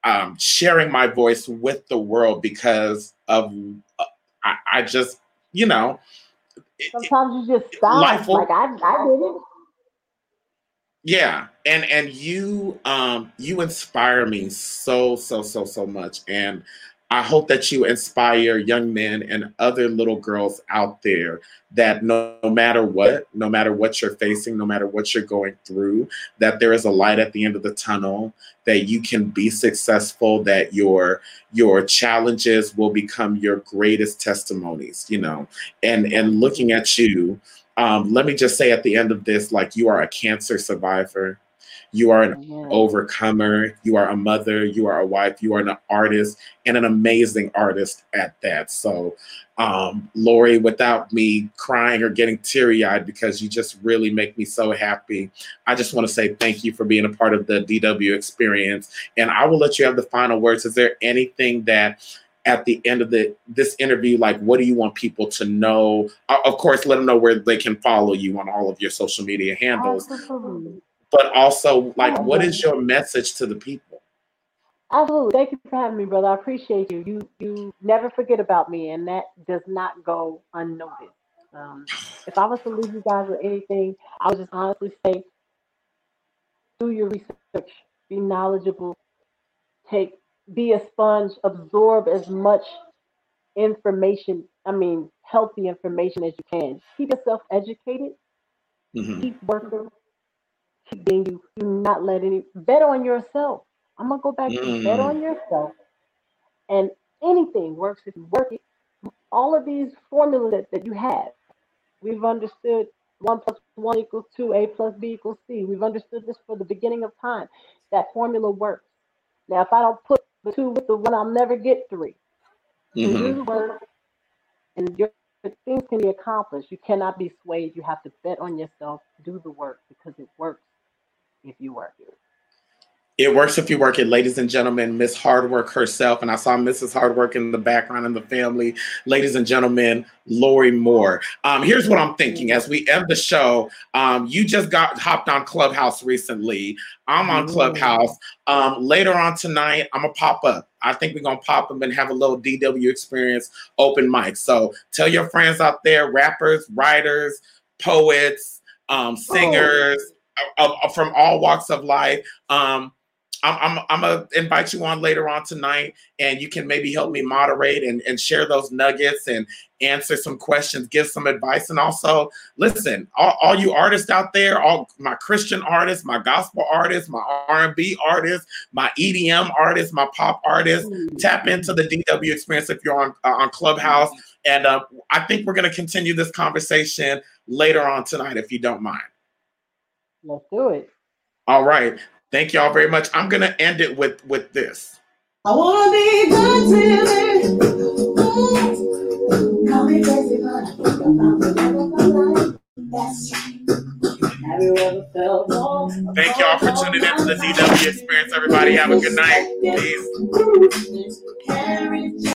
um, sharing my voice with the world because of uh, I, I, just you know. Sometimes you just stop. Life will, like I, I did it. Yeah, and and you um you inspire me so so so so much, and I hope that you inspire young men and other little girls out there that no, no matter what, no matter what you're facing, no matter what you're going through, that there is a light at the end of the tunnel, that you can be successful, that your your challenges will become your greatest testimonies, you know. And and looking at you, um, let me just say at the end of this, like you are a cancer survivor you are an yeah. overcomer. You are a mother. You are a wife. You are an artist and an amazing artist at that. So, um, Lori, without me crying or getting teary eyed because you just really make me so happy, I just want to say thank you for being a part of the DW experience. And I will let you have the final words. Is there anything that at the end of the this interview like what do you want people to know of course let them know where they can follow you on all of your social media handles Absolutely but also like what is your message to the people? Absolutely. Thank you for having me brother. I appreciate you. You you never forget about me and that does not go unnoticed. Um, if i was to leave you guys with anything i would just honestly say do your research. Be knowledgeable. Take be a sponge. Absorb as much information i mean healthy information as you can. Keep yourself educated. Mm-hmm. keep working being you. Do not let any bet on yourself. I'm gonna go back mm. to bet on yourself. And anything works if you work it. All of these formulas that, that you have, we've understood one plus one equals two, A plus B equals C. We've understood this for the beginning of time. That formula works. Now, if I don't put the two with the one, I'll never get 3 mm-hmm. work, and your things can be accomplished. You cannot be swayed. You have to bet on yourself, do the work because it works if you work it. It works if you work it, ladies and gentlemen. Miss Hardwork herself, and I saw Mrs. Hardwork in the background in the family. Ladies and gentlemen, Lori Moore. Um, here's what I'm thinking as we end the show. Um, you just got hopped on Clubhouse recently. I'm on Clubhouse. Um, later on tonight, I'm gonna pop up. I think we're gonna pop up and have a little DW experience open mic. So tell your friends out there, rappers, writers, poets, um, singers. Oh from all walks of life. Um, I'm, I'm, I'm gonna invite you on later on tonight, and you can maybe help me moderate and, and share those nuggets and answer some questions, give some advice, and also listen, all, all you artists out there, all my Christian artists, my gospel artists, my R&B artists, my EDM artists, my pop artists, tap into the DW experience if you're on uh, on Clubhouse, and uh, I think we're gonna continue this conversation later on tonight if you don't mind. Let's do it. All right. Thank y'all very much. I'm gonna end it with with this. I wanna be good to me crazy, but I think about the love of my life. That's Have you ever felt Thank y'all for tuning in to the DW Experience. Everybody have a good night. Peace.